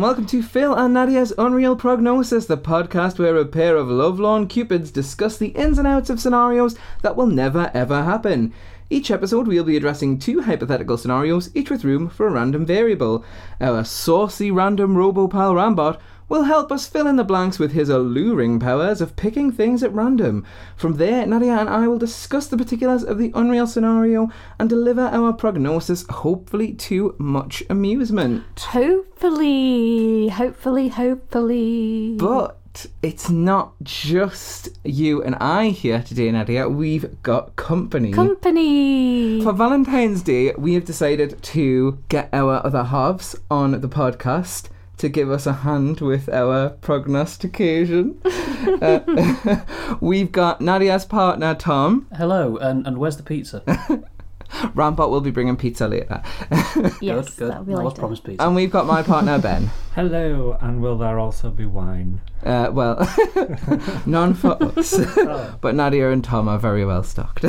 and welcome to Phil and Nadia's Unreal Prognosis, the podcast where a pair of lovelorn cupids discuss the ins and outs of scenarios that will never ever happen. Each episode, we'll be addressing two hypothetical scenarios, each with room for a random variable. Our saucy random RoboPal Rambot will help us fill in the blanks with his alluring powers of picking things at random. From there, Nadia and I will discuss the particulars of the Unreal scenario and deliver our prognosis, hopefully to much amusement. Hopefully, hopefully, hopefully. But it's not just you and I here today, Nadia. We've got company. Company. For Valentine's Day, we have decided to get our other halves on the podcast to give us a hand with our prognostication. uh, we've got Nadia's partner, Tom. Hello, and, and where's the pizza? Rambot will be bringing pizza later. yes, good, good. that'll be I was promised pizza. and we've got my partner, Ben. Hello, and will there also be wine? Uh, well, none for us. Oh, but Nadia and Tom are very well stocked.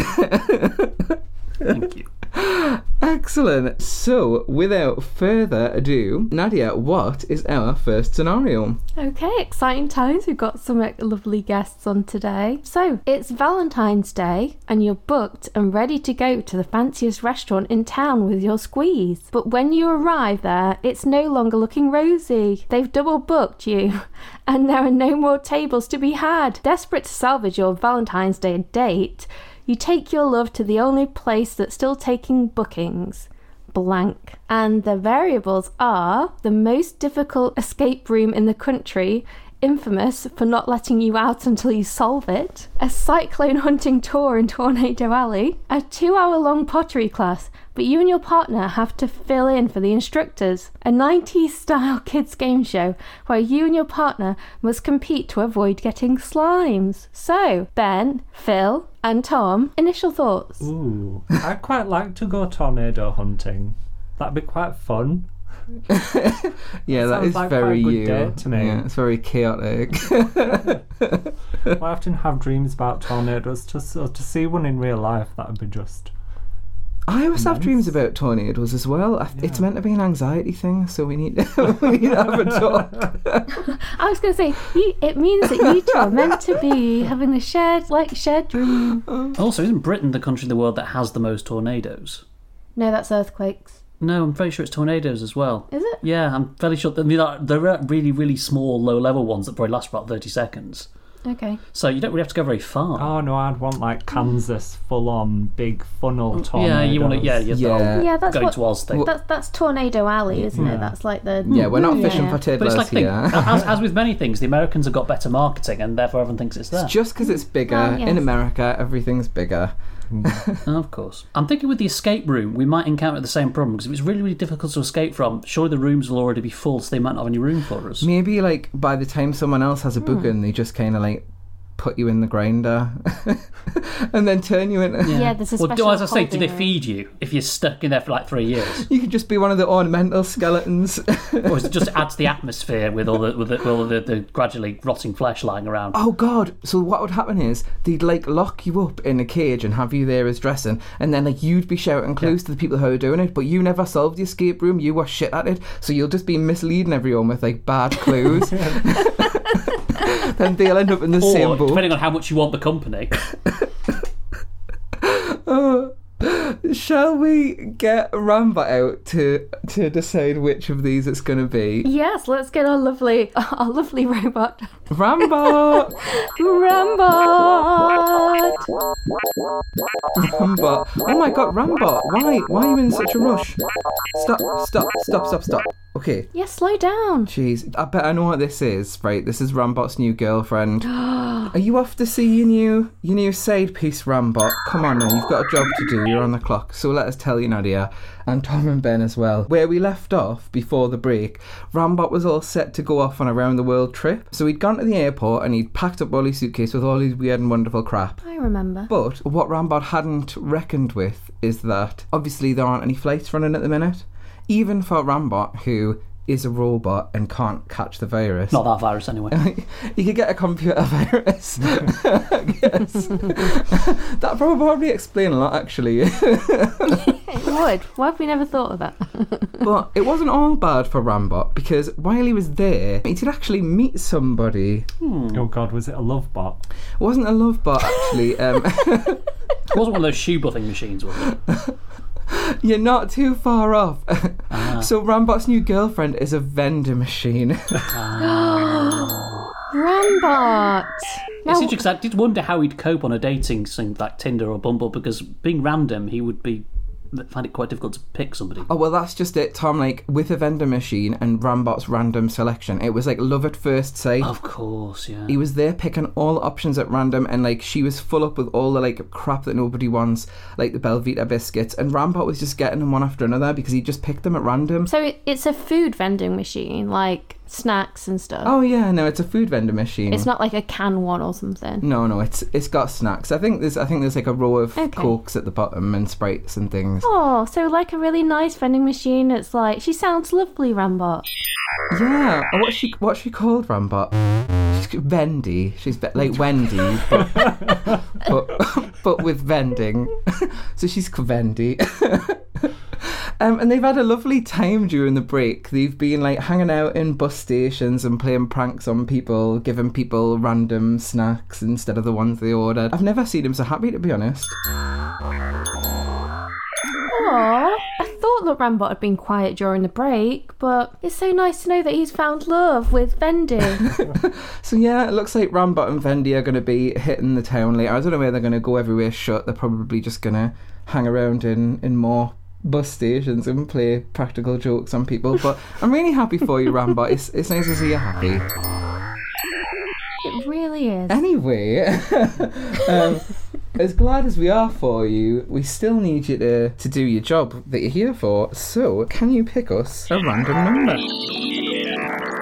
thank you. Excellent. So, without further ado, Nadia, what is our first scenario? Okay, exciting times. We've got some lovely guests on today. So, it's Valentine's Day, and you're booked and ready to go to the fanciest restaurant in town with your squeeze. But when you arrive there, it's no longer looking rosy. They've double booked you, and there are no more tables to be had. Desperate to salvage your Valentine's Day date, you take your love to the only place that's still taking bookings blank. And the variables are the most difficult escape room in the country, infamous for not letting you out until you solve it, a cyclone hunting tour in Tornado Alley, a two hour long pottery class, but you and your partner have to fill in for the instructors, a 90s style kids game show where you and your partner must compete to avoid getting slimes. So, Ben, Phil, and Tom, initial thoughts. Ooh, I'd quite like to go tornado hunting. That'd be quite fun. Yeah, that Sounds like very you. date to me. Yeah, it's very chaotic. I often have dreams about tornadoes. To so to see one in real life, that would be just. I always have dreams about tornadoes as well. I- It's meant to be an anxiety thing, so we need we need to have a talk. I was going to say, you, it means that you two are meant to be having a shared, like, shared dream. Oh. Also, isn't Britain the country in the world that has the most tornadoes? No, that's earthquakes. No, I'm very sure it's tornadoes as well. Is it? Yeah, I'm fairly sure. I mean, there are- there are really, really small, low-level ones that probably last about 30 seconds. Okay. So you don't really have to go very far. Oh no, I'd want like Kansas full-on big funnel mm, tornadoes. yeah, you want to. Yeah, you have Yeah. the Yeah, that's going what- to Oz thing. That's that's Tornado Alley, isn't it? That's like the. Mm, yeah, we're not Yeah. fishing for but it's tiddlers like the thing, as, as with many things, the Americans have got better marketing, and therefore everyone thinks it's there. Just because it's bigger Oh, yes. in America, everything's bigger. Of course. I'm thinking with the escape room, we might encounter the same problem because if it's really, really difficult to escape from, surely the rooms will already be full, so they might not have any room for us. Maybe like by the time someone else has a Hmm. booking, they just kind of like put you in the grinder and then turn you into. Yeah, there's a Well, do, as I say, do they feed you if you're stuck in there for like three years, You could just be one of the ornamental skeletons. or it just adds the atmosphere with all the with, the, with all the, the gradually rotting flesh lying around? oh god! So what would happen is they'd like lock you up in a cage and have you there as dressing, and then like you'd be shouting clues to the people who are doing it, but you never solved the escape room. You were shit at it, so you'll just be misleading everyone with like bad clues. then they'll end up in the or same boat. depending on how much you want the company. Uh, shall we get Rambot out to to decide which of these it's going to be? Yes, let's get our lovely, our lovely robot, Rambot. Rambot. Rambot. Oh my God, Rambot! Why? Why are you in such a rush? Stop! Stop! Stop! Stop! Stop! Okay. Yes, slow down. Jeez, I bet I know what this is. Right, this is Rambot's new girlfriend. are you off to see your new your new side piece, Rambot? Come on now, you've got a job to do. You're on the clock. So let us tell you, Nadia, and Tom and Ben as well. Where we left off before the break, Rambot was all set to go off on a round the world trip. So he'd gone to the airport and he'd packed up all his suitcase with all his weird and wonderful crap. I remember. But what Rambot hadn't reckoned with is that obviously there aren't any flights running at the minute. Even for Rambot, who is a robot and can't catch the virus. Not that virus, anyway. you could get a computer virus. That would probably explain a lot, actually. It would. Why have we never thought of that? But it wasn't all bad for Rambot because while he was there, he did actually meet somebody. Oh God, was it a love bot? It wasn't a love bot actually. Um, It wasn't one of those shoe buffing machines, was it? you're not too far off. Ah. so Rambot's new girlfriend is a vending machine. Rambot. It's Now, interesting 'cause I did wonder how he'd cope on a dating thing like Tinder or Bumble because being random, he would be find it quite difficult to pick somebody. Oh well, that's just it, Tom. Like with a vending machine and Rambot's random selection, it was like love at first sight. Of course, yeah. He was there picking all the options at random, and like she was full up with all the like crap that nobody wants, like the Belvita biscuits, and Rambot was just getting them one after another because he just picked them at random. so it's a food vending machine, like snacks and stuff. Oh yeah, no, it's a food vending machine. It's not like a can one or something. No, no, it's it's got snacks. I think there's I think there's like a row of Okay. cokes at the bottom and sprites and things. Oh, so like a really nice vending machine. It's like she sounds lovely, Rambot. Yeah, what's she what's she called, Rambot? She's Vendy. She's ve- like Wendy, but but, but with vending. so she's Vendy. Um, and they've had a lovely time during the break. They've been like hanging out in bus stations and playing pranks on people, giving people random snacks instead of the ones they ordered. I've never seen him so happy, to be honest. Aw, I thought that Rambot had been quiet during the break, but it's so nice to know that he's found love with vending. So yeah, it looks like Rambot and Vendy are going to be hitting the town later. I don't know where they're going to go everywhere shut. They're probably just going to hang around in, in more bus stations and play practical jokes on people. But I'm really happy for you, Rambot. It's, it's nice to see you happy. it really is. Anyway, um, as glad as we are for you, we still need you to, to do your job that you're here for. So, can you pick us a random number?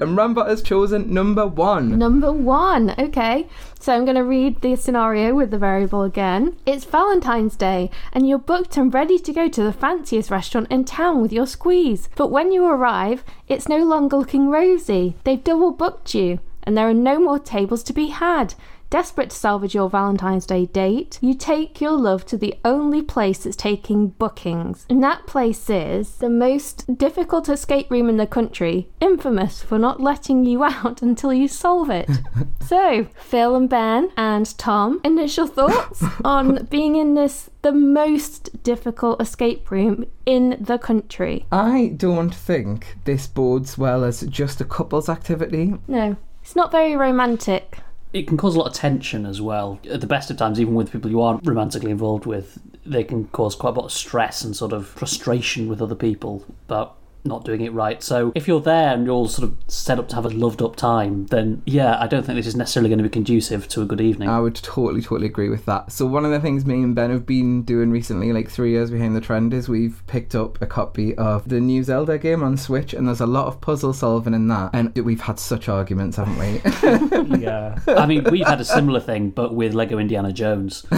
And Rambot has chosen number one. Number one. Okay, so I'm going to read the scenario with the variable again. It's Valentine's Day, and you're booked and ready to go to the fanciest restaurant in town with your squeeze. But when you arrive, it's no longer looking rosy. They've double booked you, and there are no more tables to be had. Desperate to salvage your Valentine's Day date, you take your love to the only place that's taking bookings. And that place is the most difficult escape room in the country, infamous for not letting you out until you solve it. so, Phil and Ben and Tom, initial thoughts on being in this the most difficult escape room in the country? I don't think this bodes well as just a couple's activity. No, it's not very romantic. It can cause a lot of tension as well. At the best of times, even with people you aren't romantically involved with, they can cause quite a lot of stress and sort of frustration with other people about not doing it right. So if you're there and you're all sort of set up to have a loved up time, then yeah, I don't think this is necessarily going to be conducive to a good evening. I would totally, totally agree with that. So one of the things me and Ben have been doing recently, like three years behind the trend, is we've picked up a copy of the new Zelda game on Switch, and there's a lot of puzzle solving in that. And we've had such arguments, haven't we? Yeah. I mean, we've had a similar thing, but with Lego Indiana Jones.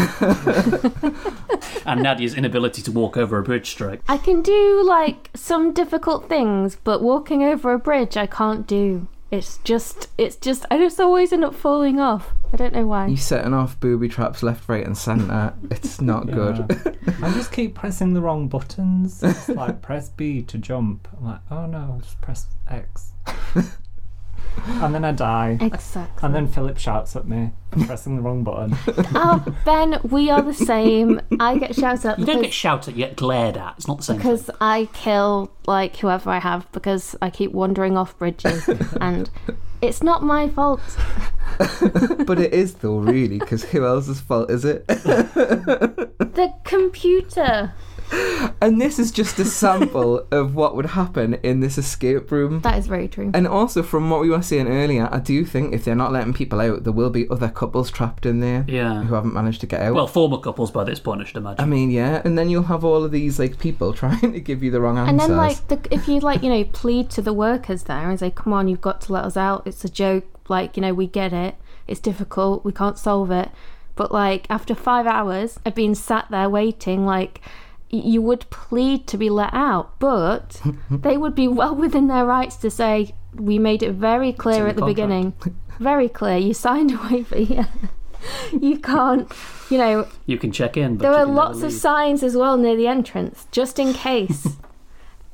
and Nadia's inability to walk over a bridge strike. I can do like some difficult things, but walking over a bridge I can't do. It's just, it's just, I just always end up falling off. I don't know why. you why. setting off booby traps left, right, and centre. It's not good. I just keep pressing the wrong buttons. It's like press B to jump. I'm like, oh no, just press X. and then I die. Exactly. And then Philip shouts at me for pressing the wrong button. Oh, Ben, we are the same. I get shouted at You don't get because, shouted, you get glared at. It's not the same thing. because I kill like whoever I have because I keep wandering off bridges, and it's not my fault. but it is though, really, because who else's fault is it? The computer. and this is just a sample of what would happen in this escape room. That is very true. And also, from what we were saying earlier, I do think if they're not letting people out, there will be other couples trapped in there Yeah. who haven't managed to get out. Well, former couples by this point, I should imagine. I mean, yeah, and then you'll have all of these like people trying to give you the wrong answers. And then, like, the, if you like, you know, plead to the workers there and say, "Come on, you've got to let us out. It's a joke. Like, you know, we get it. It's difficult. We can't solve it." But like, after five hours of being sat there waiting, like, y- you would plead to be let out, but they would be well within their rights to say, "We made it very clear at the the beginning, very clear. You signed a waiver." Yeah. you can't, you know, You can check in, but there you are lots of signs as well near the entrance, just in case.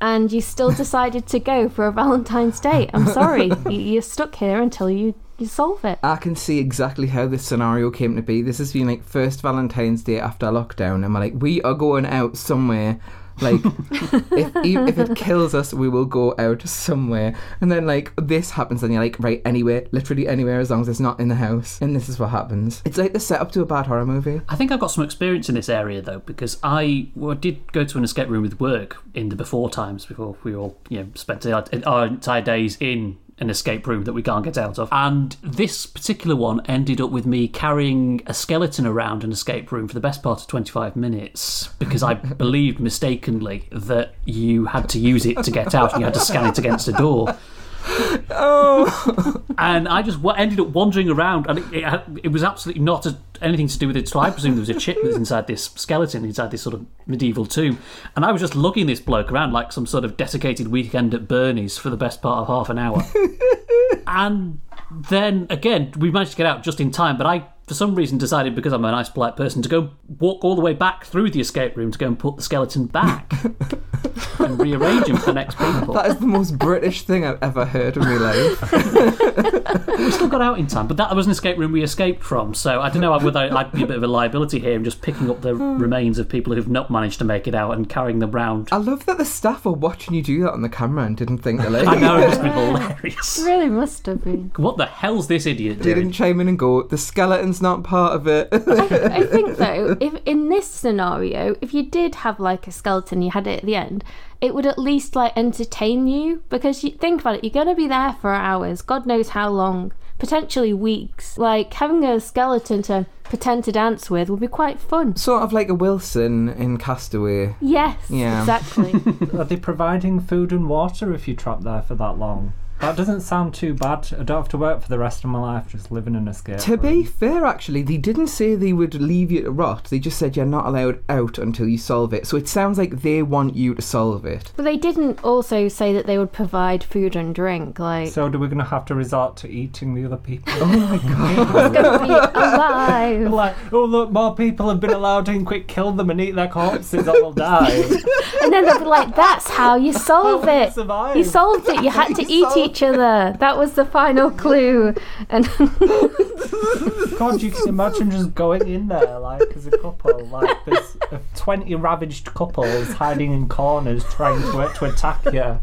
and you still decided to go for a Valentine's Day. I'm sorry, you, you're stuck here until you, you solve it. I can see exactly how this scenario came to be. This has been like first Valentine's Day after lockdown, and we're like, we are going out somewhere. Like, if if it kills us, we will go out somewhere. And then like this happens, and you're like, right, anywhere, literally anywhere, as long as it's not in the house. And this is what happens. It's like the setup to a bad horror movie. I think I've got some experience in this area though, because I well, did go to an escape room with work in the before times, before we all you know spent our, our entire days in an escape room that we can't get out of. And this particular one ended up with me carrying a skeleton around an escape room for the best part of 25 minutes because I believed mistakenly that you had to use it to get out and you had to scan it against a door. Oh, and I just ended up wandering around, and it, it, it was absolutely not a, anything to do with it. So I presume there was a chip that was inside this skeleton, inside this sort of medieval tomb, and I was just lugging this bloke around like some sort of desiccated weekend at Bernie's for the best part of half an hour. and then again, we managed to get out just in time, but I. For some reason, decided because I'm a nice, polite person to go walk all the way back through the escape room to go and put the skeleton back and rearrange him for the next people. that is the most British thing I've ever heard of in my life. We still got out in time, but that was an escape room we escaped from. So I don't know whether I'd be a bit of a liability here and just picking up the hmm. remains of people who've not managed to make it out and carrying them round. I love that the staff were watching you do that on the camera and didn't think to like. I know it's been hilarious. It really must have been. What the hell's this idiot They didn't doing? chime in and go, the skeleton's not part of it. I, I think though, if in this scenario, if you did have like a skeleton, you had it at the end, it would at least like entertain you because you think about it, you're gonna be there for hours, God knows how long, potentially weeks. Like having a skeleton to pretend to dance with would be quite fun. sort of like a Wilson in Castaway. Yes, Yeah. exactly. Are they providing food and water if you trap there for that long? That doesn't sound too bad. I don't have to work for the rest of my life just living in a escape To be fair, actually, they didn't say they would leave you to rot. They just said you're not allowed out until you solve it. So it sounds like they want you to solve it. but they didn't also say that they would provide food and drink. Like So do we going to have to resort to eating the other people? Oh my god. it's gonna be alive. like, oh look, more people have been allowed in. Quick, kill them and eat their corpses, or they'll die. And then they'll be like, "That's how you solve How will you it. survive? You solved it. You had to eat each other. That was the final clue." And God, you can imagine just going in there like as a couple, like there's twenty ravaged couples hiding in corners trying to to attack you,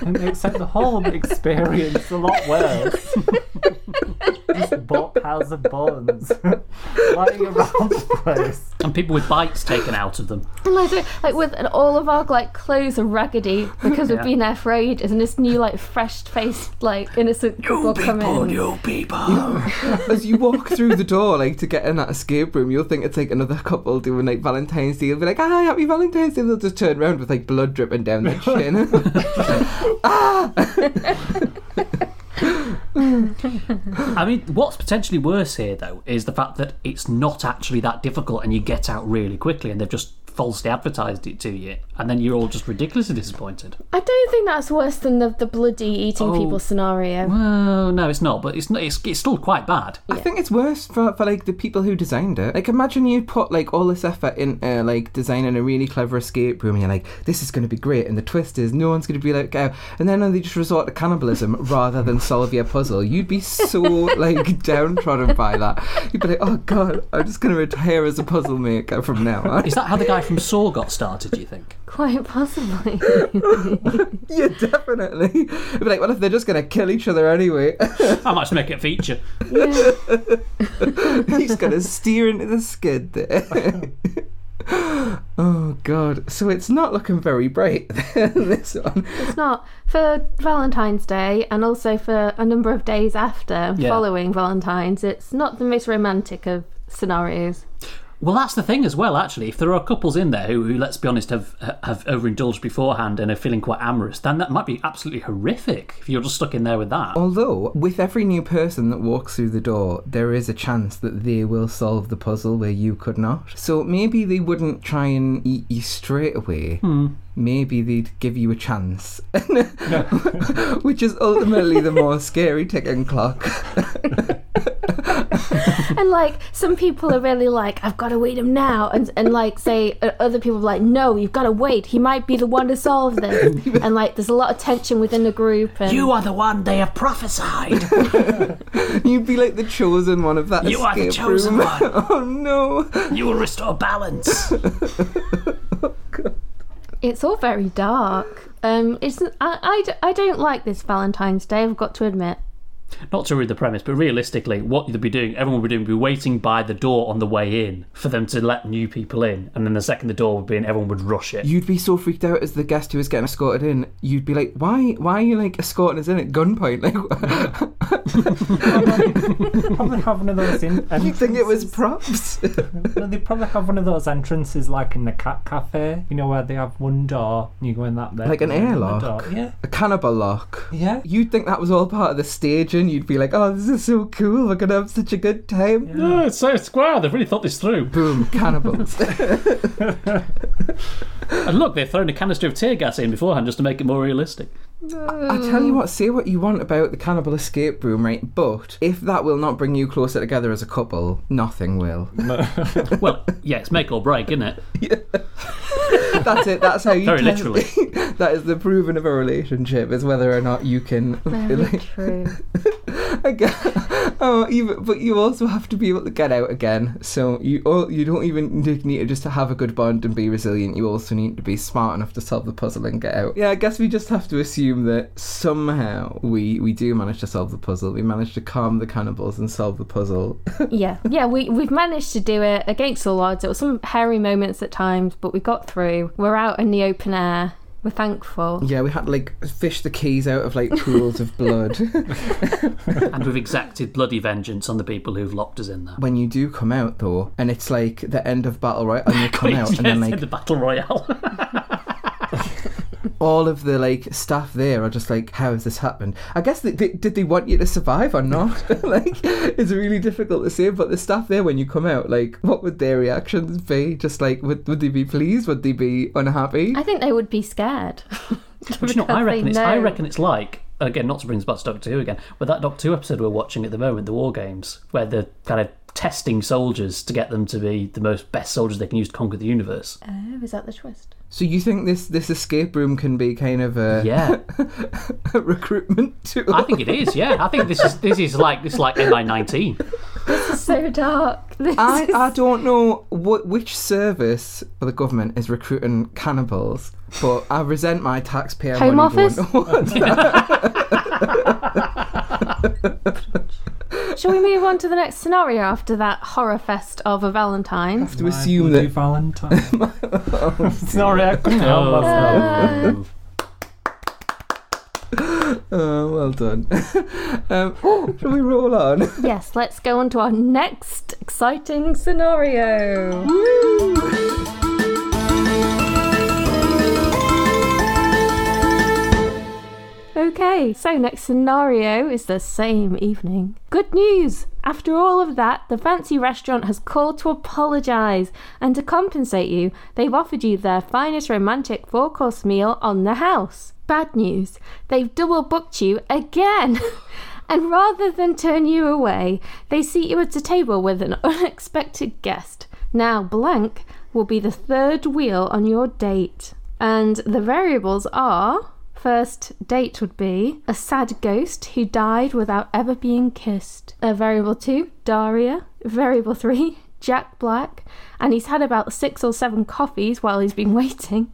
and except the whole experience a lot worse. just bo- piles of bones lying around the place. And people with bites taken out of them. And like, like with and all of our like clothes are raggedy because we've Yeah. been there for ages, and this new like fresh faced like innocent couple come in. you people. As you walk through the door, like to get in that escape room, you'll think it's like another couple doing like Valentine's Day. You'll be like, "Hi, happy Valentine's Day." They'll just turn around with like blood dripping down their chin. ah. I mean, what's potentially worse here, though, is the fact that it's not actually that difficult and you get out really quickly and they've just falsely advertised it to you and then you're all just ridiculously disappointed. I don't think that's worse than the the bloody eating Oh. people scenario. Well, no, it's not, but it's, not, it's, it's still quite bad. I think it's worse for, for like the people who designed it. Like, imagine you put like all this effort in, uh, like designing a really clever escape room, and you're like, "This is going to be great," and the twist is no one's going to be like, "Go," and then they just resort to cannibalism rather than solve your puzzle. You'd be so like downtrodden by that. You'd be like, "Oh God, I'm just going to retire as a puzzle maker from now on." Is that how the guy from Saw got started, do you think? Quite possibly. yeah, definitely. It'd be like, "Well, if they're just going to kill each other anyway, I might just make it feature. yeah. he's going to steer into the skid there." Oh god! So it's not looking very bright. this one. It's not for Valentine's Day and also for a number of days after Yeah. following Valentine's. It's not the most romantic of scenarios. Well, that's the thing as well. Actually, if there are couples in there who, who let's be honest, have have overindulged beforehand and are feeling quite amorous, then that might be absolutely horrific. If you're just stuck in there with that. Although, with every new person that walks through the door, there is a chance that they will solve the puzzle where you could not. So maybe they wouldn't try and eat you straight away. Hmm. Maybe they'd give you a chance. Which is ultimately the more scary ticking clock. and like some people are really like, I've got to wait him now, and and like say uh, other people are like, no, you've got to wait. He might be the one to solve this. and like there's a lot of tension within the group. And You are the one they have prophesied. You'd be like the chosen one of that You are the chosen room. one. oh no. you will restore balance. It's all very dark. Um, it's I, I, I don't like this Valentine's Day. I've got to admit. Not to read the premise, but realistically, what they'd be doing, everyone would be doing, would be waiting by the door on the way in for them to let new people in, and then the second the door would be in, everyone would rush it. You'd be so freaked out as the guest who was getting escorted in. You'd be like, "Why? Why are you like escorting us in at gunpoint? Like, probably have one of those in. you think it was props? No, they probably have one of those entrances like in the cat cafe, you know, where they have one door and you go in that there. Like an and then the airlock? Yeah. a cannibal lock. Yeah. You'd think that was all part of the staging. You'd be like, "Oh, this is so cool. We're gonna have such a good time." No, it's so square. They've really thought this through. Boom, cannibals. And look, they've thrown a canister of tear gas in beforehand just to make it more realistic. I tell you what, say what you want about the cannibal escape room, right? But if that will not bring you closer together as a couple, nothing will. Well, yeah, it's make or break, isn't it? That's it. That's how you. Very test- literally. that is the proven of a relationship is whether or not you can. Very like, true. Again, oh, even, but you also have to be able to get out again. So you all, you don't even need to just to have a good bond and be resilient. You also need to be smart enough to solve the puzzle and get out. Yeah, I guess we just have to assume that somehow we we do manage to solve the puzzle. We manage to calm the cannibals and solve the puzzle. yeah, yeah, we we've managed to do it against all odds. It was some hairy moments at times, but we got through. We're out in the open air. We're thankful. yeah, we had to like fish the keys out of like pools of blood. And we've exacted bloody vengeance on the people who've locked us in there. when you do come out though, and it's like the end of battle royale, and you come out, and then Yes, like the battle royale. all of the like staff there are just like, how has this happened? I guess they, they, did they want you to survive or not? like, it's really difficult to say. But the staff there, when you come out, like, what would their reactions be? Just like, would would they be pleased? Would they be unhappy? I think they would be scared. But you know, I reckon they it's. I reckon it's like again, not to bring us back to Doctor Who again, but that Doctor Who episode we're watching at the moment, the War Games, where they're kind of testing soldiers to get them to be the most best soldiers they can use to conquer the universe. Oh, is that the twist? So you think this this escape room can be kind of a, Yeah, a recruitment tool? I think it is. Yeah, I think this is this is like this is like MI nineteen. This is so dark. This I, is- I don't know what which service for the government is recruiting cannibals, but I resent my taxpayer Home money Office? going towards Shall we move on to the next scenario after that horror fest of a Valentine? have to assume that Valentine. Sorry, I couldn't help myself. Oh, well done. um, shall we roll on? Yes, let's go on to our next exciting scenario. Okay, so next scenario is the same evening. Good news! After all of that, the fancy restaurant has called to apologise, and to compensate you, they've offered you their finest romantic four course meal on the house. Bad news, they've double booked you again! and rather than turn you away, they seat you at a table with an unexpected guest. Now, blank will be the third wheel on your date. And the variables are First date would be a sad ghost who died without ever being kissed. Variable two, Daria. Variable three, Jack Black, and he's had about six or seven coffees while he's been waiting.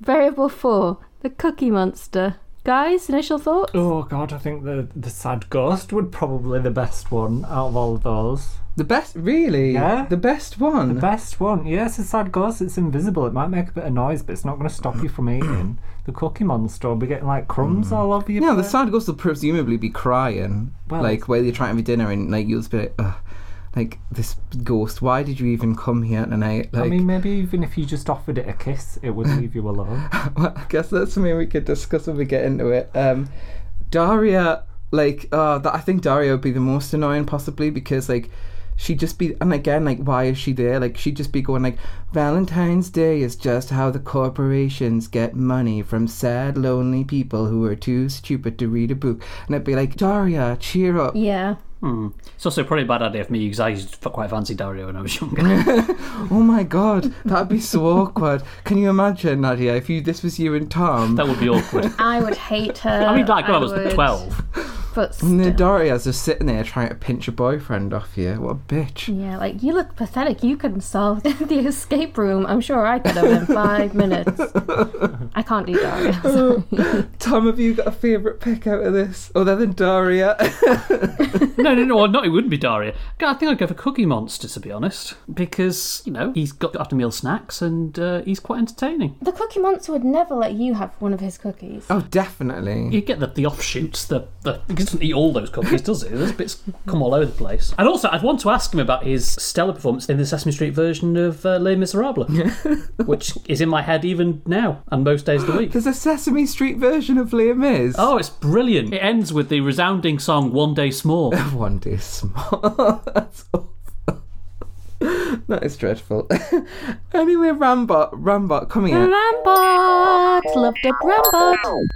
variable four, the Cookie Monster. Guys, initial thoughts? Oh god, I think the the sad ghost would probably the best one out of all of those. The best, really? Yeah. The best one. The best one, yes, a sad ghost. It's invisible. It might make a bit of noise, but it's not going to stop you from eating. The Cookie Monster will be getting like crumbs mm. all over you. no, the sad ghost will presumably be crying, Well- like while you're trying to have dinner, and like you'll just be like, Ugh, like this ghost. Why did you even come here tonight? Like, I mean, maybe even if you just offered it a kiss, it would leave you alone. well, I guess that's something we could discuss when we get into it. Um, Daria, like, uh, that, I think Daria would be the most annoying possibly because like she'd just be, and again, like, why is she there? Like, she'd just be going like, Valentine's Day is just how the corporations get money from sad, lonely people who are too stupid to read a book, and it'd be like, Daria, cheer up. Yeah. Hmm. It's also probably a bad idea for me because I used to quite fancy Daria when I was younger. Oh my god, that'd be so awkward. Can you imagine, Nadia, if you this was you and Tom? that would be awkward. I would hate her. I mean, like when I was would- 12. But And the still. Daria's just sitting there trying to pinch your boyfriend off you. What a bitch. Yeah, like you look pathetic. You couldn't solve the escape room. I'm sure I could have in five minutes. I can't do Daria. Tom, have you got a favourite pick out of this? Other than Daria? No, no, no, well, not, it wouldn't be Daria. I think I'd go for Cookie Monster, to be honest. Because, you know, he's got after meal snacks and uh, he's quite entertaining. the Cookie Monster would never let you have one of his cookies. oh, definitely. You get the, the offshoots, the, the he doesn't eat all those cookies, does he? There's bits come all over the place. And also, I'd want to ask him about his stellar performance in the Sesame Street version of uh, Les Miserables, which is in my head even now and most days of the week. There's a Sesame Street version of Les Mis. Oh, it's brilliant. It ends with the resounding song One Day Small. One day small. That's awful. That is dreadful. anyway, Rambot, Rambot, coming in. Rambot! Loved a Rambot!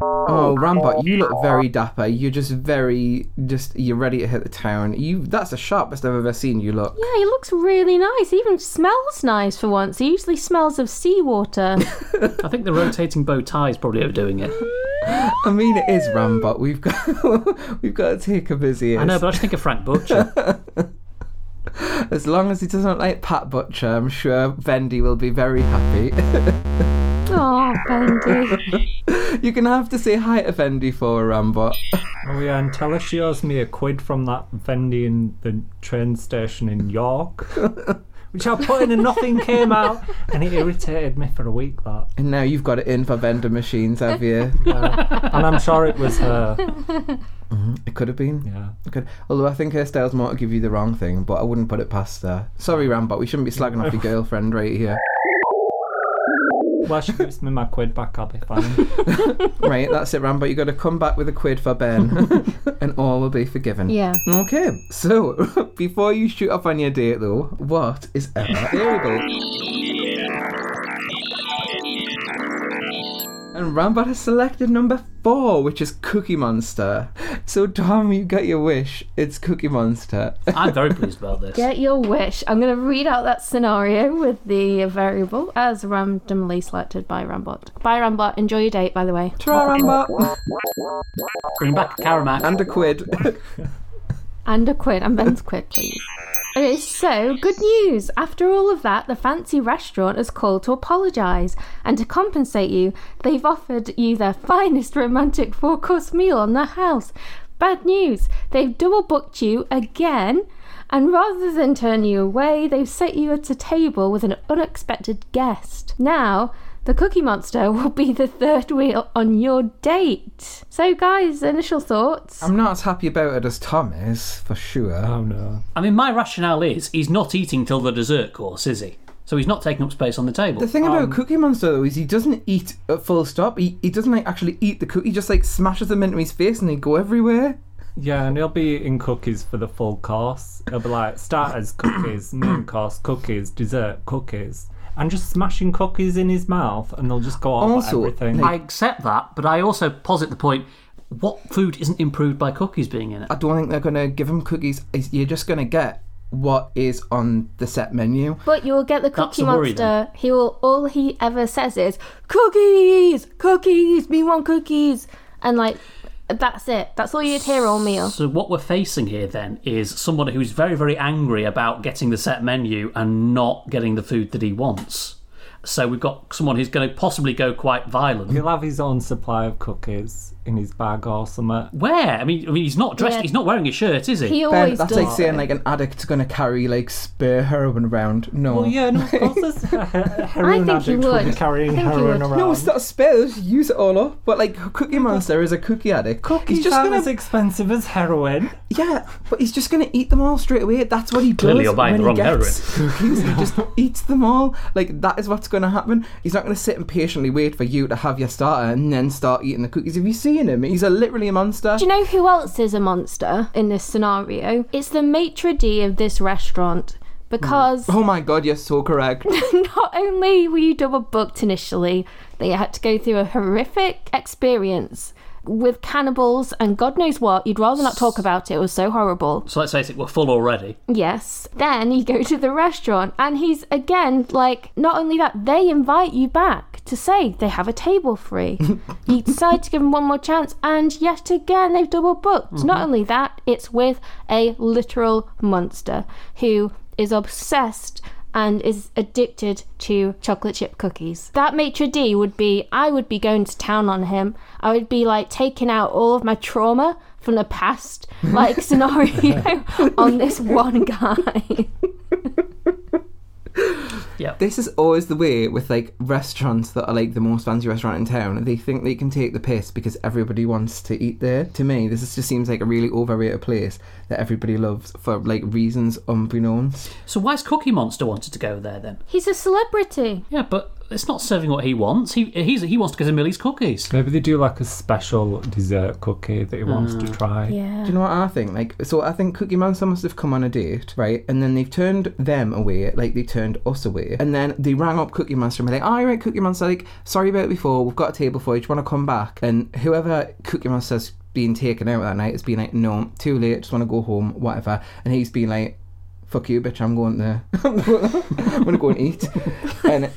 Oh, Rambot, you look very dapper. You're just very, just you're ready to hit the town. You, that's the sharpest I've ever seen you look. Yeah, he looks really nice. He even smells nice for once. He usually smells of seawater. I think the rotating bow tie is probably overdoing it. I mean, it is Rambot. We've got, we've got to take a busy. I know, but I just think of Frank Butcher. As long as he doesn't like Pat Butcher, I'm sure Vendy will be very happy. oh, Bendy. you can have to say hi to Vendy for Rambot. Oh yeah, and tell her she owes me a quid from that Vendy in the train station in York. Which I put in and nothing came out, and it irritated me for a week. That, And now you've got it in for vendor machines, have you? yeah. and I'm sure it was her. Mm-hmm. it could have been. Yeah. It could. Although I think her style's more to give you the wrong thing, but I wouldn't put it past her. Sorry, Rambot, we shouldn't be slagging off your girlfriend right here. Well, she gives me my quid back. I'll be fine. Right, that's it, Rambot. You've got to come back with a quid for Ben, and all will be forgiven. Yeah. Okay, so before you shoot off on your date, though, what is ever variable? And Rambot has selected number four, which is Cookie Monster. So, Tom, you get your wish. It's Cookie Monster. I'm very pleased about this. Get your wish. I'm going to read out that scenario with the variable as randomly selected by Rambot. Bye, Rambot. Enjoy your date, by the way. Try Rambot. Bring back a Caramac. And a quid. And a quid. And Ben's quid, please. Okay, so good news. After all of that, the fancy restaurant has called to apologise. And to compensate you, they've offered you their finest romantic four course meal on their house. Bad news. They've double booked you again. And rather than turn you away, they've set you at a table with an unexpected guest. Now, the Cookie Monster will be the third wheel on your date. So, guys, initial thoughts? I'm not as happy about it as Tom is, for sure. oh no. I mean, my rationale is he's not eating till the dessert course, is he? So he's not taking up space on the table. The thing about um, Cookie Monster though is he doesn't eat at full stop. He, he doesn't like actually eat the cookie. He just like smashes them into his face and they go everywhere. Yeah, and he'll be eating cookies for the full course. He'll be like starters, cookies, main course, cookies, dessert, cookies. And just smashing cookies in his mouth and they'll just go off Also, everything. I accept that, but I also posit the point what food isn't improved by cookies being in it? I don't think they're gonna give him cookies. You're just gonna get what is on the set menu. But you will get the That's Cookie worry, Monster. He will. All he ever says is cookies, cookies. Me want cookies, and like that's it. That's all you'd hear all meal. So what we're facing here then is someone who's very, very angry about getting the set menu and not getting the food that he wants. So we've got someone who's going to possibly go quite violent. He'll have his own supply of cookies in his bag or something. Where? I mean, I mean, he's not dressed. Yeah. He's not wearing a shirt, is he? He Ben, always that's does. like saying like an addict's gonna carry like spare heroin around. No. Well, yeah, no, of course, there's a he- heroin think he addict will be would. carrying I think he heroin would. around. No, it's not spare. Just use it all up. But like Cookie Monster is a cookie addict. Cookies he's just aren't gonna as expensive as heroin. Yeah, but he's just gonna eat them all straight away. That's what he does. Clearly you're buying when the he wrong gets Cookies, he just eats them all. Like that is what's gonna happen. He's not gonna sit and patiently wait for you to have your starter and then start eating the cookies. Have you seen him? He's a literally a monster. Do you know who else is a monster in this scenario? It's the maitre d' of this restaurant. Because Oh my god, you're so correct. not only were you double booked initially, they had to go through a horrific experience with cannibals and God knows what. You'd rather not talk about it. It was so horrible. So let's face it, we're full already. Yes. Then you go to the restaurant, and he's again like, not only that, they invite you back to say they have a table free. you decide to give them one more chance, and yet again they've double booked. Mm-hmm. Not only that, it's with a literal monster who is obsessed and is addicted to chocolate chip cookies. That maitre d would be I would be going to town on him. I would be like taking out all of my trauma from the past like scenario on this one guy. Yeah. This is always the way with like restaurants that are like the most fancy restaurant in town. They think they can take the piss because everybody wants to eat there. To me, this is, just seems like a really overrated place that everybody loves for like reasons unbeknownst. So why why's Cookie Monster wanted to go there then? He's a celebrity. Yeah, but it's not serving what he wants. He he's, he wants to get a Millie's cookies. Maybe they do like a special dessert cookie that he wants to mm. try. Yeah. Do you know what I think? Like, so I think Cookie Monster must have come on a date, right? And then they've turned them away, like they turned us away. And then they rang up Cookie Monster and were like, "Oh, right, Cookie Monster, like, sorry about it before. We've got a table for you. Do you want to come back?" And whoever Cookie Monster's been taken out that night has been like, "No, too late. Just want to go home, whatever." And he's been like, "Fuck you, bitch. I'm going there. I'm going to go and eat." and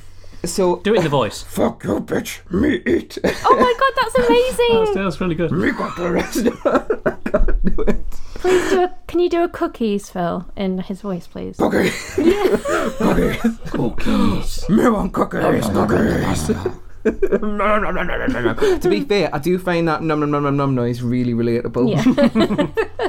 so, Do it in the voice. fuck you, bitch. Me eat. Oh my god, that's amazing! That's really good. me got the restaurant. I can't do it. Please do a. Can you do a cookies, Phil, in his voice, please? Cookies. Okay. Cookies. Cookies. Me want cookies. Oh, cookies. To be fair, I do find that num num num num num noise really relatable. Yeah.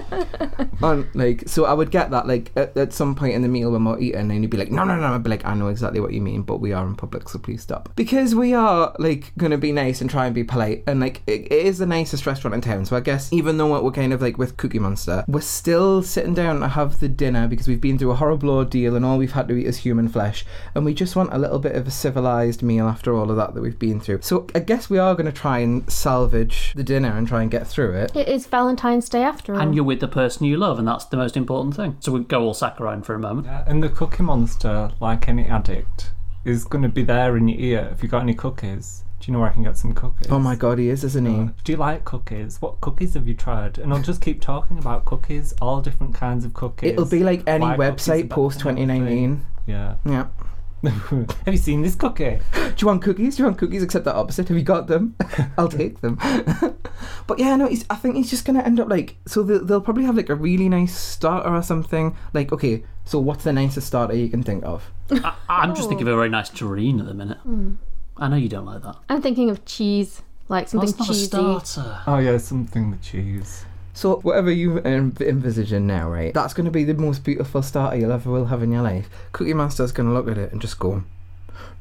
And like, so I would get that like at, at some point in the meal when we're eating, and you'd be like, no, no, no. I'd be like, I know exactly what you mean, but we are in public, so please stop. Because we are like gonna be nice and try and be polite, and like it, it is the nicest restaurant in town. So I guess even though we're kind of like with Cookie Monster, we're still sitting down to have the dinner because we've been through a horrible ordeal, and all we've had to eat is human flesh, and we just want a little bit of a civilized meal after all of that that we've been through. So I guess we are gonna try and salvage the dinner and try and get through it. It is Valentine's Day after all. And you're with the person you love, and that's the most important thing. So we go all saccharine for a moment. Yeah, and the Cookie Monster, like any addict, is going to be there in your ear if you got any cookies. Do you know where I can get some cookies? Oh my god, he is, isn't he? Do you like cookies? What cookies have you tried? And I'll just keep talking about cookies, all different kinds of cookies. It'll be like any Why website post 2019. Yeah. Yeah. have you seen this cookie? Do you want cookies? Do you want cookies? Except the opposite. Have you got them? I'll take them. but yeah, no, he's, I think he's just gonna end up like. So they'll, they'll probably have like a really nice starter or something. Like, okay, so what's the nicest starter you can think of? I, I'm just thinking of a oh. very nice terrine at the minute. Hmm. I know you don't like that. I'm thinking of cheese, like oh, something That's not cheesy. a starter. Oh yeah, something with cheese. So whatever you env- envisaging now, right? That's going to be the most beautiful starter you'll ever will have in your life. Cookie Monster's going to look at it and just go,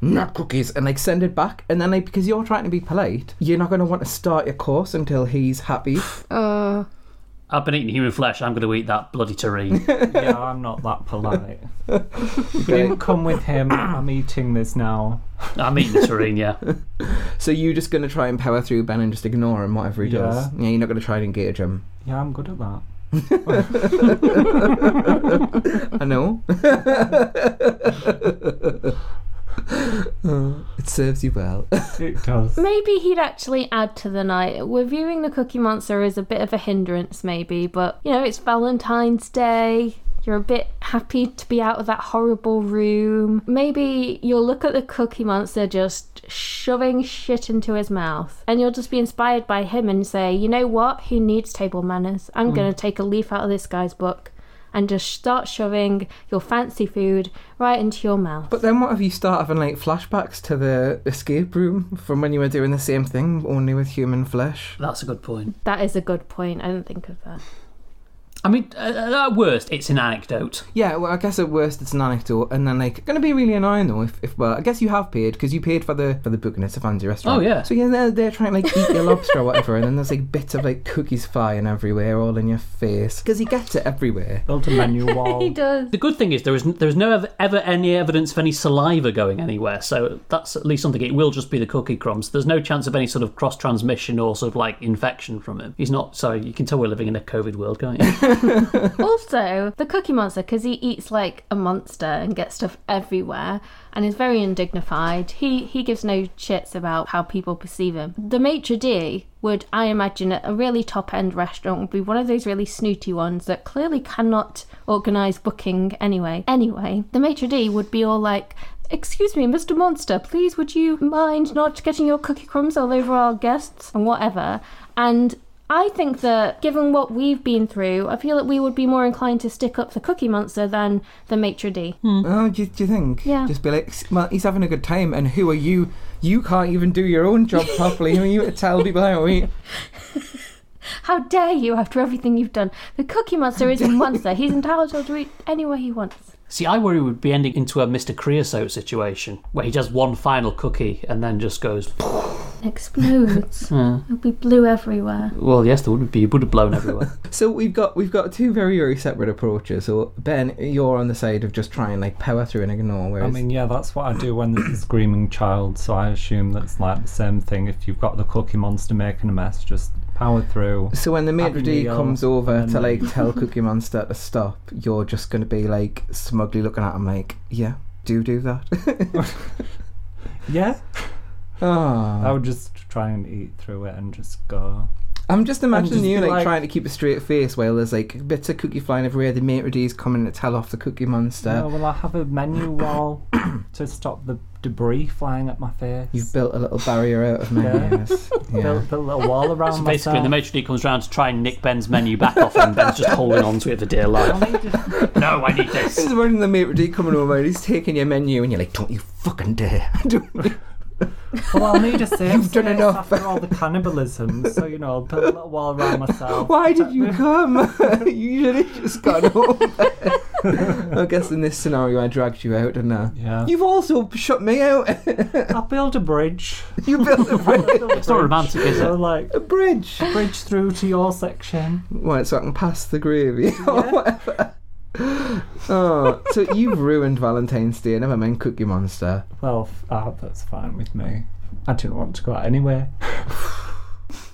"Not cookies," and like send it back. And then like because you're trying to be polite, you're not going to want to start your course until he's happy. Uh, I've been eating human flesh. I'm going to eat that bloody terrine. yeah, I'm not that polite. We didn't come with him. I'm eating this now. I'm eating the terrine, yeah. So you're just going to try and power through Ben and just ignore him whatever he does. Yeah. Yeah, you're not going to try and engage him. Yeah, I'm good at that. I know. Oh, it serves you well. It does. maybe he'd actually add to the night. We're viewing the Cookie Monster as a bit of a hindrance, maybe, but you know, it's Valentine's Day. You're a bit happy to be out of that horrible room. Maybe you'll look at the Cookie Monster just shoving shit into his mouth, and you'll just be inspired by him and say, you know what? Who needs table manners? I'm mm. going to take a leaf out of this guy's book and just start shoving your fancy food right into your mouth. But then what if you start having like flashbacks to the escape room from when you were doing the same thing, only with human flesh? That's a good point. that is a good point. I didn't think of that. I mean, uh, at worst, it's an anecdote. Yeah, well, I guess at worst it's an anecdote, and then like gonna be really annoying though if, if well, I guess you have paid because you paid for the for the book and it's a fancy restaurant. Oh, yeah. So yeah, they're, they're trying to like eat your lobster or whatever, and then there's like bits of like cookies flying everywhere, all in your face because he gets it everywhere. Built a menu wall. He does. The good thing is there is there is no ev- ever any evidence of any saliva going anywhere, so that's at least something. It will just be the cookie crumbs. There's no chance of any sort of cross transmission or sort of like infection from him. He's not. Sorry, you can tell we're living in a COVID world, can't you? also, the Cookie Monster, because he eats like a monster and gets stuff everywhere and is very undignified, he, he gives no shits about how people perceive him. The maitre d' would, I imagine, at a really top end restaurant, would be one of those really snooty ones that clearly cannot organise booking anyway. Anyway, the maitre d' would be all like, Excuse me, Mr. Monster, please would you mind not getting your cookie crumbs all over our guests and whatever? And I think that given what we've been through, I feel that we would be more inclined to stick up for Cookie Monster than the maitre d'. Hmm. Oh, do you, do you think? Yeah. Just be like, well, he's having a good time, and who are you? You can't even do your own job properly. Who are you to tell people how to eat? How dare you after everything you've done? The Cookie Monster is a monster. He's entitled to eat any way he wants. See, I worry we'd be ending into a Mr. Creosote situation where he does one final cookie and then just goes. Explodes. It'll be blue everywhere. Well, yes, there would be. It would have blown everywhere. So we've got we've got two very very separate approaches. So Ben, you're on the side of just trying like power through and ignore. Whereas I mean, yeah, that's what I do when there's a screaming child. So I assume that's like the same thing. If you've got the Cookie Monster making a mess, just power through. So when the maitre d' comes over to like tell Cookie Monster to stop, you're just gonna be like smugly looking at him like, yeah, do do that. Yeah, ah. I oh, would just try and eat through it and just go. I'm just imagining just you like, like- trying to keep a straight face while there's like bits of cookie flying everywhere. The maitre d's coming to tell off the Cookie Monster. No, well, I have a menu wall to stop the debris flying at my face. You've built a little barrier out of Yeah. menus. yeah. built, built a little wall around so basically, myself. the maitre d' comes round to try and nick Ben's menu back off him. Ben's just holding on to it for dear life. need No, I need this. He's running the maitre d' coming over and he's taking your menu and you're like, don't you fucking dare. Don't you- well, I'll need a safe You've done enough. after all the cannibalism. So you know, I'll build a little wall around myself. Why did you come? you should have just gone home. I guess in this scenario I dragged you out, didn't I? Yeah. You've also shut me out. I'll build a bridge. you built a bridge. It's not romantic, is So it? like A bridge. bridge through to your section. Right, so I can pass the gravy or whatever. Oh, so you've ruined Valentine's Day. And never mind Cookie Monster. Well, f- ah, that's fine with me. I didn't want to go out anyway.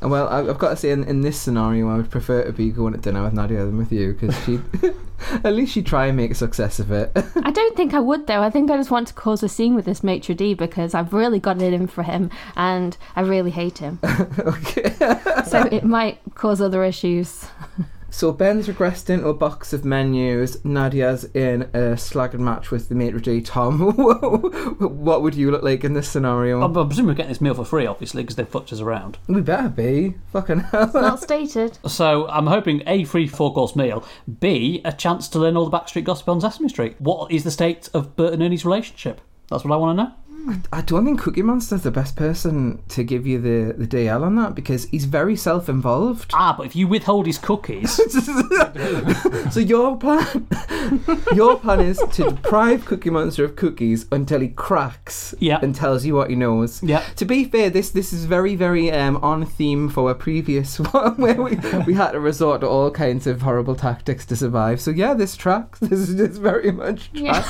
Well, I- I've got to say, in, in this scenario, I would prefer to be going to dinner with Nadia than with you because she, at least she'd try and make a success of it. I don't think I would though. I think I just want to cause a scene with this maitre d' because I've really got it in for him and I really hate him. okay. so it might cause other issues. So Ben's regressed into a box of menus. Nadia's in a slagging match with the maitre d' Tom. what would you look like in this scenario? I presume we're getting this meal for free, obviously, because they've fucked us around. we better be. Fucking hell. Not stated. So I'm hoping A, free four course meal, B, a chance to learn all the backstreet gossip on Sesame Street. What is the state of Bert and Ernie's relationship? That's what I want to know. I don't think Cookie Monster's the best person to give you the, the DL on that because he's very self involved. Ah, but if you withhold his cookies, so your plan your plan is to deprive Cookie Monster of cookies until he cracks Yeah. and tells you what he knows. yeah, To be fair, this this is very very um, on theme for a previous one where we, we had to resort to all kinds of horrible tactics to survive. So yeah, this tracks. This is this very much Yeah.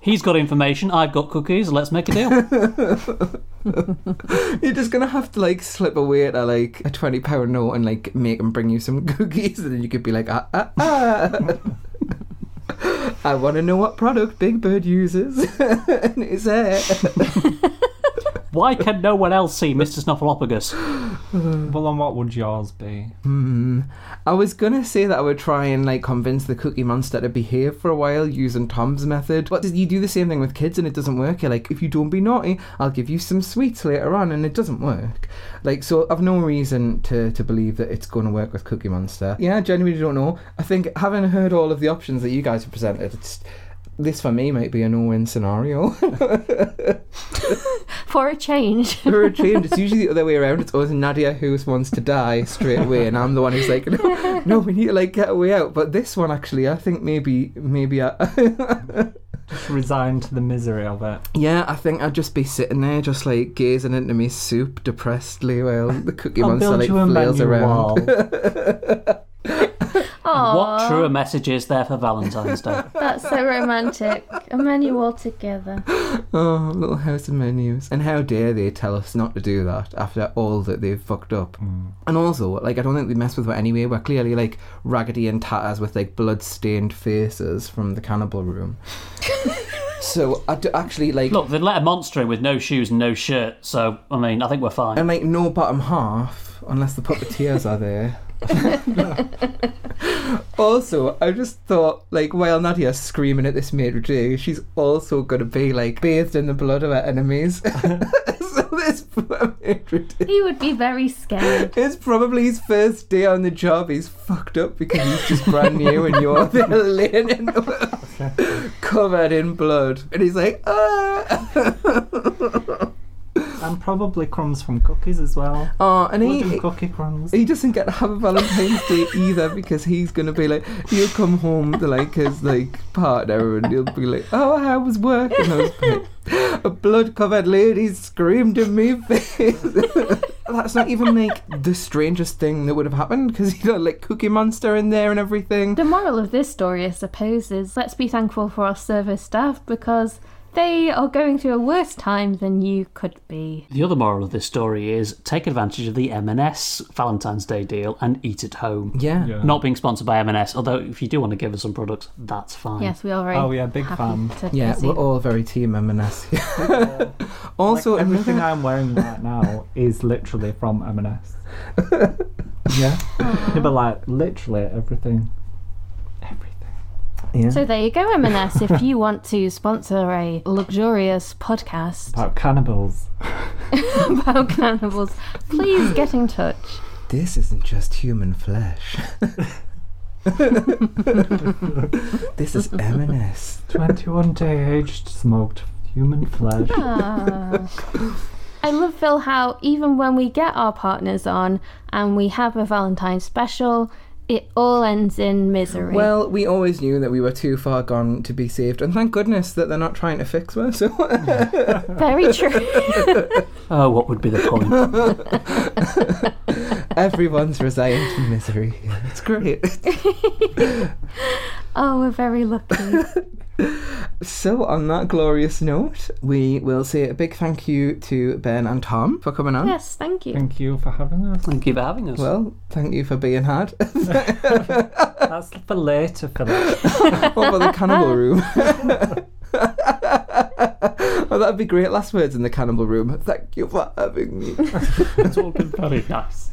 He's got information, I've got cookies, let's make a deal. You're just gonna have to like slip away at a, like a twenty pound note and like make him bring you some cookies, and then you could be like, ah ah ah. I want to know what product Big Bird uses. and it's it. Why can no one else see Mr. Snuffleupagus? Well, and what would yours be? Hmm. I was gonna say that I would try and like convince the Cookie Monster to behave for a while using Tom's method, but you do the same thing with kids and it doesn't work. You're like, if you don't be naughty, I'll give you some sweets later on, and it doesn't work. Like, so I've no reason to to believe that it's going to work with Cookie Monster. Yeah, I genuinely don't know. I think having heard all of the options that you guys have presented, it's this for me might be a no-win scenario. For a change. For a change, it's usually the other way around. It's always Nadia who wants to die straight away, and I'm the one who's like, no, no, we need to like get a way out. But this one, actually, I think maybe, maybe I, Just resign to the misery of it. yeah, I think I'd just be sitting there, just like gazing into me soup depressedly while the Cookie I'll Monster like flails around. Wall. What truer message is there for Valentine's Day? That's so romantic. A menu all together. Oh, little house of menus. And how dare they tell us not to do that after all that they've fucked up. Hmm. And also, like, I don't think they mess with it anyway. We're clearly, like, raggedy and tatters with, like, blood-stained faces from the cannibal room. so, I do actually, like... Look, they let a monster in with no shoes and no shirt, so, I mean, I think we're fine. And, like, no bottom half, unless the puppeteers are there. also, I just thought, like, while Nadia's screaming at this maitre d', she's also going to be, like, bathed in the blood of her enemies. so this poor maitre d'. He would be very scared. It's probably his first day on the job. He's fucked up because he's just brand new and you're there laying in the covered in blood. And he's like, ah. And probably crumbs from cookies as well. Oh, and Blood he, and cookie crumbs. he doesn't get to have a Valentine's Day either because he's gonna be like, he'll come home to like his like partner and he'll be like, oh, how was work? And I was like, a blood covered lady screamed in me face. That's not even like the strangest thing that would have happened because you got like Cookie Monster in there and everything. The moral of this story, I suppose, is let's be thankful for our service staff because they are going through a worse time than you could be. The other moral of this story is take advantage of the M&S Valentine's Day deal and eat at home. Yeah. Yeah. Not being sponsored by M&S, although if you do want to give us some products, that's fine. Yes, we are very Oh, yeah, big happy fan. Yeah, we're all very team M&S. Yeah. also, like, everything another- I'm wearing right now is literally from M&S. yeah. yeah, but like literally everything. Everything. Yeah. So there you go, M&S. if you want to sponsor a luxurious podcast About cannibals. about cannibals, please get in touch. this isn't just human flesh. this is M&S. 21 day aged smoked human flesh. Ah. I love Phil how even when we get our partners on and we have a Valentine's special, it all ends in misery. Well, we always knew that we were too far gone to be saved, and thank goodness that they're not trying to fix us. So very true. Oh, what would be the point? everyone's resigned to misery. It's great. oh, we're very lucky. So, on that glorious note, we will say a big thank you to Ben and Tom for coming on. yes, thank you. Thank you for having us. Thank you for having us. Well, thank you for being had. That's for later, Philip. What about the cannibal room? oh, that'd be great. Last words in the cannibal room. Thank you for having me. it's all been very nice.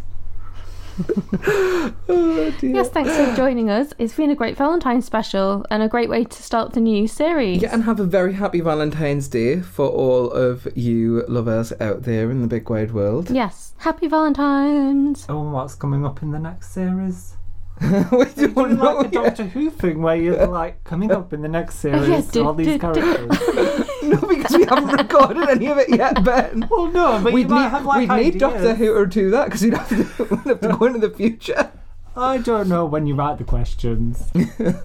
Oh, dear. Yes, thanks for joining us. It's been a great Valentine's special and a great way to start the new series. Yeah, and have a very happy Valentine's Day for all of you lovers out there in the big wide world. Yes, happy Valentine's. oh, and what's coming up in the next series? we don't know like a yet. Doctor Who thing where you're like coming up in the next series, Yeah, all these do- do. characters. No, because we haven't recorded any of it yet, Ben. well, no, but We'd you might need, have like we'd need. Doctor Who to do that because we'd have to, we'd have to go into the future. I don't know when you write the questions.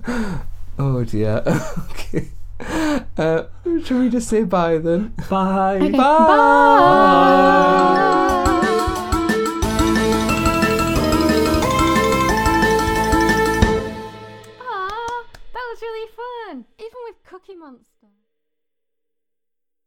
Oh dear. okay. Uh, shall we just say bye then? Bye. Okay, Bye. bye. Aw,